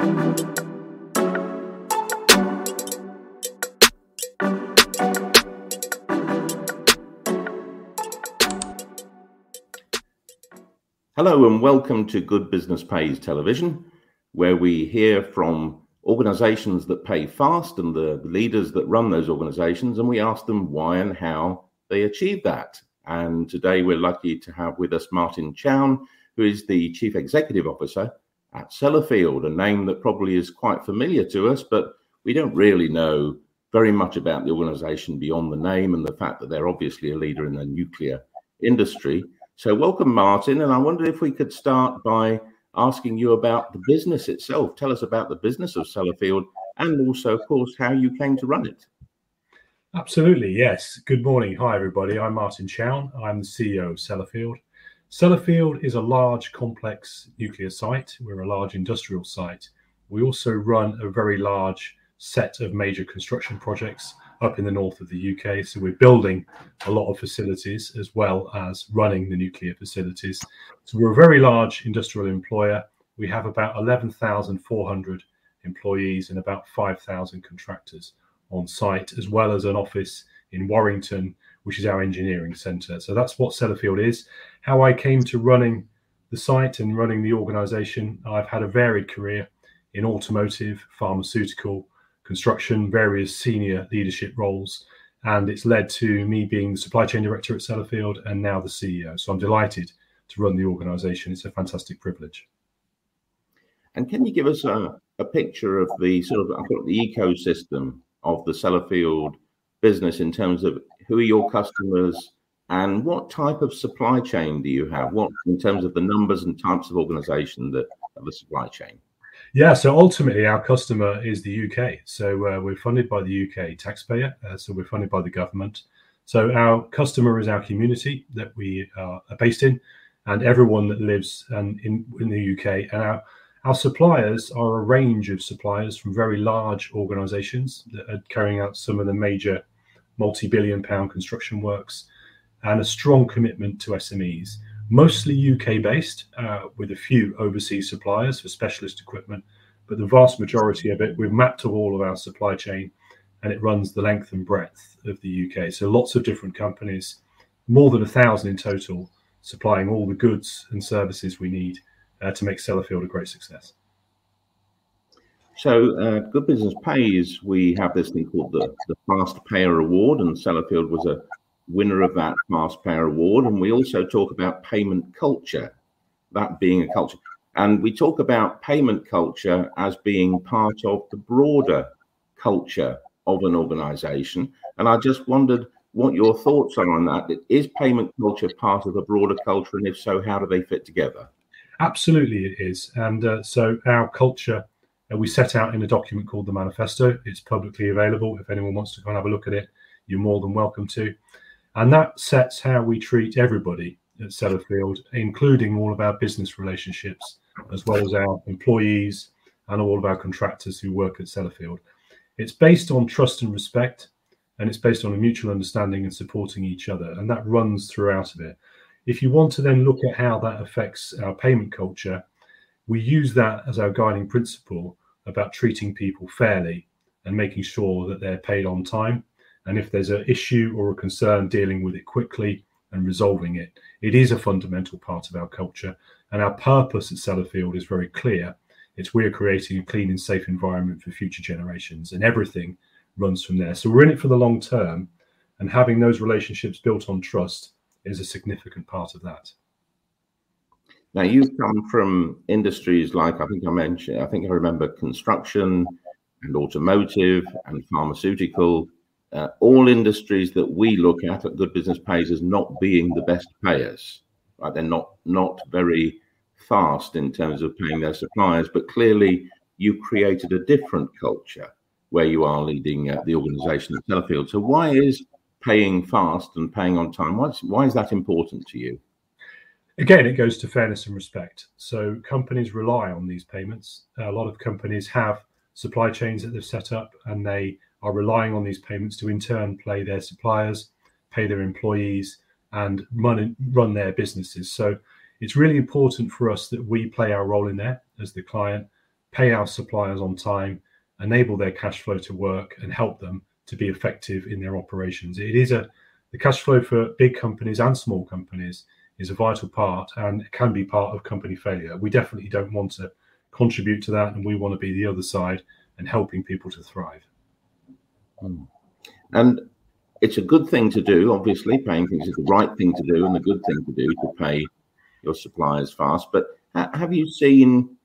Hello and welcome to Good Business Pays Television, where we hear from organizations that pay fast and the leaders that run those organizations, and we ask them why and how they achieve that. And today we're lucky to have with us Martin Chown, who is the Chief Executive Officer at Sellafield, a name that probably is quite familiar to us, but we don't really know very much about the organization beyond the name and the fact that they're obviously a leader in the nuclear industry. So, welcome, Martin. And I wonder if we could start by asking you about the business itself. Tell us about the business of Sellafield and also, of course, how you came to run it. Absolutely, yes. Good morning. Hi, everybody. I'm Martin Chown. I'm the CEO of Sellafield. Sellafield is a large, complex nuclear site. We're a large industrial site. We also run a very large set of major construction projects up in the north of the UK. So we're building a lot of facilities as well as running the nuclear facilities. So we're a very large industrial employer. We have about 11,400 employees and about 5,000 contractors on site, as well as an office in Warrington, which is our engineering centre. So that's what Sellafield is. How I came to running the site and running the organisation, I've had a varied career in automotive, pharmaceutical, construction, various senior leadership roles. And it's led to me being the supply chain director at Sellafield and now the CEO. So I'm delighted to run the organization. It's a fantastic privilege. And can you give us a, a picture of the sort of the ecosystem of the Sellafield business in terms of who are your customers and what type of supply chain do you have? What in terms of the numbers and types of organization that of the supply chain? Yeah, so ultimately, our customer is the UK. So uh, we're funded by the UK taxpayer. Uh, so we're funded by the government. So our customer is our community that we are based in, and everyone that lives um, in in the UK. And our our suppliers are a range of suppliers from very large organisations that are carrying out some of the major multi-billion pound construction works, and a strong commitment to SMEs mostly UK based, uh, with a few overseas suppliers for specialist equipment. But the vast majority of it, we've mapped to all of our supply chain and it runs the length and breadth of the UK. So lots of different companies, more than a thousand in total, supplying all the goods and services we need uh, to make Sellafield a great success. So, uh, Good Business Pays, we have this thing called the, the Fast Payer Award, and Sellafield was a winner of that Fast Payer Award. And we also talk about payment culture, that being a culture. And we talk about payment culture as being part of the broader culture of an organization. And I just wondered what your thoughts are on that. Is payment culture part of the broader culture? And if so, how do they fit together? Absolutely, it is. And uh, so our culture. Uh, we set out in a document called the manifesto. It's publicly available. If anyone wants to go and have a look at it, you're more than welcome to. And that sets how we treat everybody at Sellafield, including all of our business relationships, as well as our employees and all of our contractors who work at Sellafield. It's based on trust and respect, and it's based on a mutual understanding and supporting each other. And that runs throughout of it. If you want to then look at how that affects our payment culture, we use that as our guiding principle about treating people fairly and making sure that they're paid on time and if there's an issue or a concern, dealing with it quickly and resolving it. It is a fundamental part of our culture. And our purpose at Sellafield is very clear. It's we're creating a clean and safe environment for future generations, and everything runs from there. So we're in it for the long term, and having those relationships built on trust is a significant part of that. Now, you've come from industries like I think I mentioned, I think I remember construction and automotive and pharmaceutical uh, all industries that we look at at Good Business Pays as not being the best payers. Right? They're not not very fast in terms of paying their suppliers, but clearly you created a different culture where you are leading uh, the organisation at Sellafield. So why is paying fast and paying on time? Why is, why is that important to you? Again, it goes to fairness and respect. So companies rely on these payments. A lot of companies have supply chains that they've set up and they are relying on these payments to in turn pay their suppliers, pay their employees, and run, run their businesses. So it's really important for us that we play our role in there as the client, pay our suppliers on time, enable their cash flow to work, and help them to be effective in their operations. It is a the cash flow for big companies and small companies is a vital part and can be part of company failure. We definitely don't want to contribute to that, and we want to be the other side and helping people to thrive. Hmm. And it's a good thing to do. Obviously, paying things is the right thing to do and the good thing to do to pay your suppliers fast. But have you seen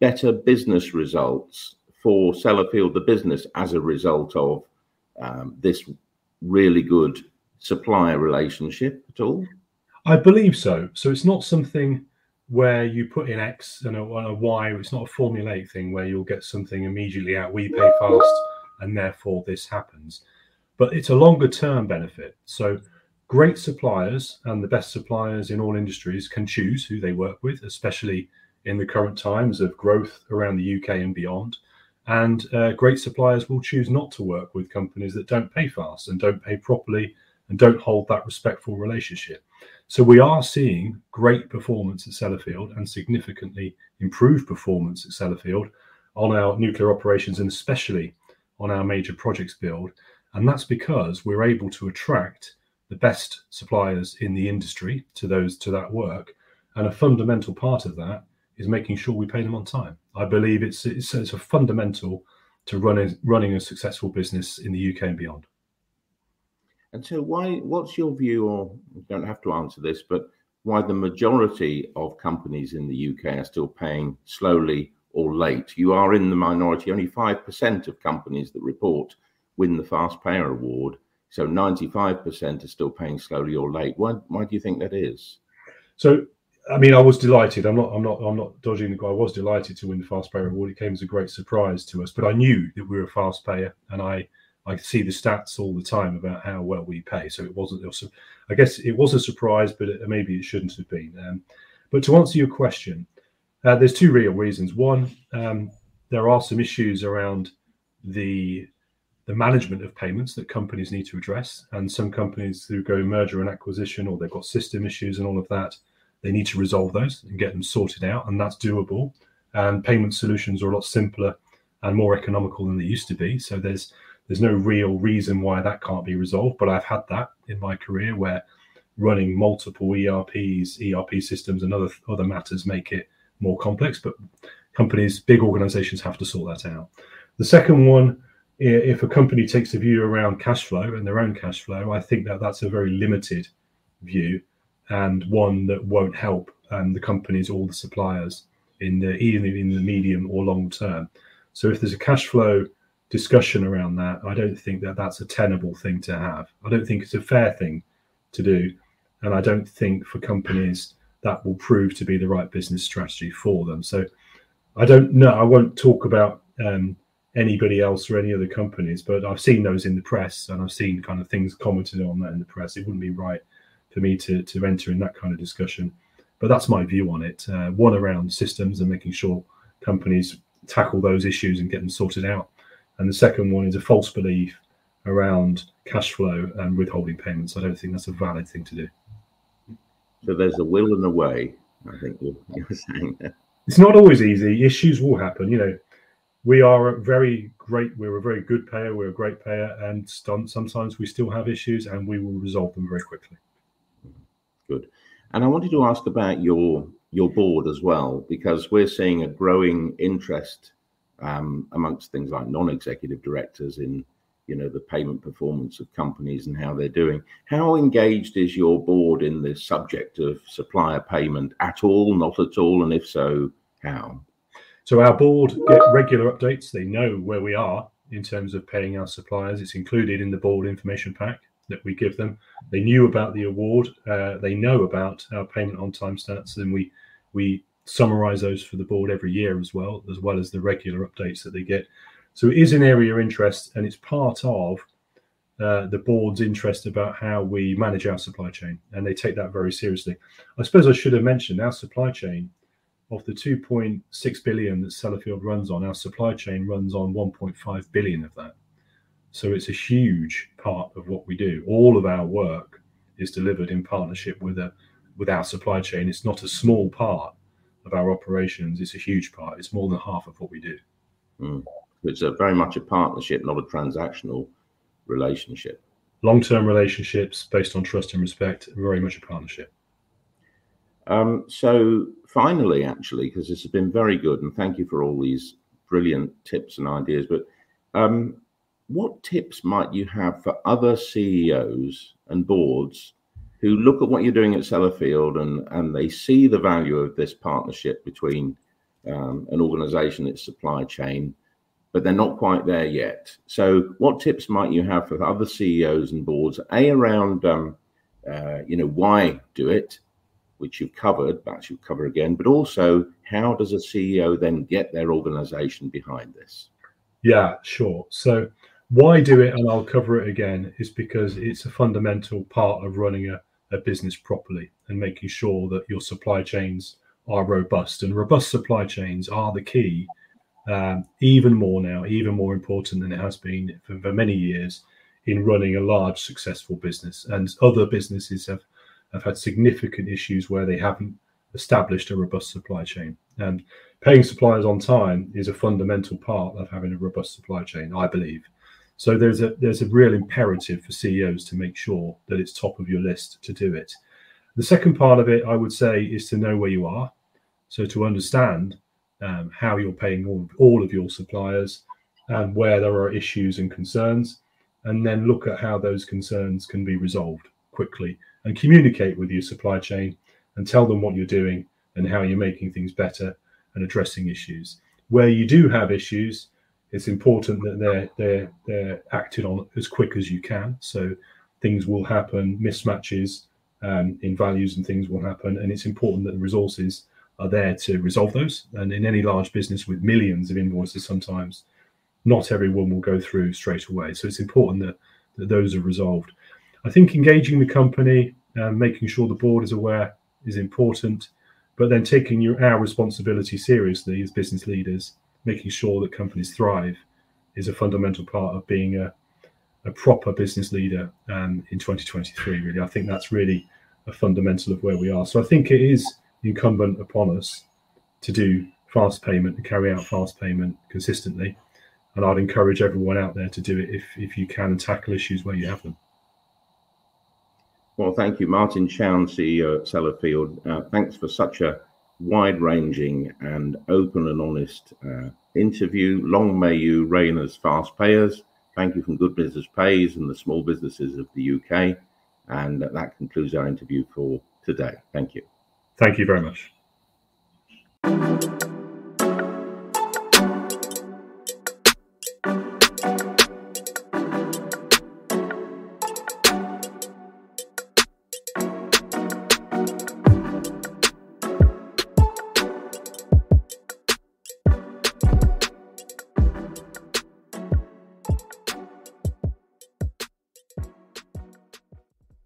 better business results for Sellafield, the business, as a result of um, this really good supplier relationship at all? I believe so. So it's not something where you put in X and a, Y. It's not a formulaic thing where you'll get something immediately out. We pay fast, and therefore this happens. But it's a longer term benefit. So great suppliers and the best suppliers in all industries can choose who they work with, especially in the current times of growth around the UK and beyond. And uh, great suppliers will choose not to work with companies that don't pay fast and don't pay properly and don't hold that respectful relationship. So we are seeing great performance at Sellafield and significantly improved performance at Sellafield on our nuclear operations and especially on our major projects build. And that's because we're able to attract the best suppliers in the industry to those to that work. And a fundamental part of that is making sure we pay them on time. I believe it's it's, it's a fundamental to running running a successful business in the UK and beyond. And so, why? What's your view, or you don't have to answer this, but why the majority of companies in the UK are still paying slowly or late? You are in the minority. Only five percent of companies that report win the Fast Payer Award. So, ninety-five percent are still paying slowly or late. Why? Why do you think that is? So, I mean, I was delighted. I'm not. I'm not. I'm not dodging the guy. I was delighted to win the Fast Payer Award. It came as a great surprise to us, but I knew that we were a fast payer, and I I see the stats all the time about how well we pay. So it wasn't. Also, I guess it was a surprise, but it, maybe it shouldn't have been. Um, but to answer your question, uh, there's two real reasons. One, um, there are some issues around the the management of payments that companies need to address, and some companies who go merger and acquisition, or they've got system issues and all of that, they need to resolve those and get them sorted out, and that's doable. And payment solutions are a lot simpler and more economical than they used to be. So there's there's no real reason why that can't be resolved. But I've had that in my career where running multiple ERPs, ERP systems, and other other matters make it more complex. But companies, big organizations have to sort that out. The second one, if a company takes a view around cash flow and their own cash flow, I think that that's a very limited view and one that won't help um, the companies or the suppliers in the either in the medium or long term. So if there's a cash flow discussion around that. I don't think that that's a tenable thing to have. I don't think it's a fair thing to do. And I don't think for companies that will prove to be the right business strategy for them. So I don't know. I won't talk about um, anybody else or any other companies, but I've seen those in the press and I've seen kind of things commented on that in the press. It wouldn't be right for me to, to enter in that kind of discussion. But that's my view on it. Uh, one around systems and making sure companies tackle those issues and get them sorted out and the second one is a false belief around cash flow and withholding payments. I don't think that's a valid thing to do. So there's a will and a way. I think you're, you're saying that. It's not always easy. Issues will happen. You know, we are a very great. We're a very good payer. We're a great payer, and sometimes we still have issues, and we will resolve them very quickly. Good. And I wanted to ask about your your board as well, because we're seeing a growing interest um, amongst things like non-executive directors in you know the payment performance of companies and how they're doing. How engaged is your board in the subject of supplier payment at all not at all and if so how? So our board get regular updates. They know where we are in terms of paying our suppliers. It's included in the board information pack that we give them. They knew about the award. Uh, they know about our payment on time stats and we we summarize those for the board every year as well, as well as the regular updates that they get. So it is an area of interest, and it's part of uh, the board's interest about how we manage our supply chain, and they take that very seriously. I suppose I should have mentioned our supply chain of the 2.6 billion that Sellafield runs on. Our supply chain runs on 1.5 billion of that. So it's a huge part of what we do. All of our work is delivered in partnership with a with our supply chain. It's not a small part of our operations, it's a huge part. It's more than half of what we do. Mm. It's a very much a partnership, not a transactional relationship. Long term relationships based on trust and respect, very much a partnership. Um, so, finally, actually, because this has been very good, and thank you for all these brilliant tips and ideas, but um, what tips might you have for other CEOs and boards who look at what you're doing at Sellafield and, and they see the value of this partnership between um, an organization, its supply chain, but they're not quite there yet. So, what tips might you have for other CEOs and boards? A around, um, uh, you know, why do it, which you've covered, but you'll cover again. But also, how does a CEO then get their organization behind this? Yeah, sure. So, why do it? And I'll cover it again. Is because it's a fundamental part of running a, a business properly and making sure that your supply chains are robust. And robust supply chains are the key um, even more now, even more important than it has been for, for, many years in running a large successful business. And other businesses have, have had significant issues where they haven't established a robust supply chain. And paying suppliers on time is a fundamental part of having a robust supply chain, I believe. So there's a there's a real imperative for CEOs to make sure that it's top of your list to do it. The second part of it, I would say, is to know where you are. So to understand um, how you're paying all, all of your suppliers and where there are issues and concerns, and then look at how those concerns can be resolved quickly and communicate with your supply chain and tell them what you're doing and how you're making things better and addressing issues. Where you do have issues, it's important that they're they're they're acted on as quick as you can. So things will happen, mismatches um, in values and things will happen, and it's important that the resources are there to resolve those. And in any large business with millions of invoices, sometimes not everyone will go through straight away. So it's important that, that those are resolved. I think engaging the company, uh, making sure the board is aware is important, but then taking your, our responsibility seriously as business leaders, making sure that companies thrive is a fundamental part of being a, a proper business leader um, in 2023. Really, I think that's really a fundamental of where we are. So I think it is incumbent upon us to do fast payment and carry out fast payment consistently. And I'd encourage everyone out there to do it if, if you can and tackle issues where you have them. Well, thank you, Martin Chown, CEO at Sellafield. Uh, thanks for such a wide ranging and open and honest uh, interview. Long may you reign as fast payers. Thank you from Good Business Pays and the small businesses of the UK. And that concludes our interview for today. Thank you. Thank you very much.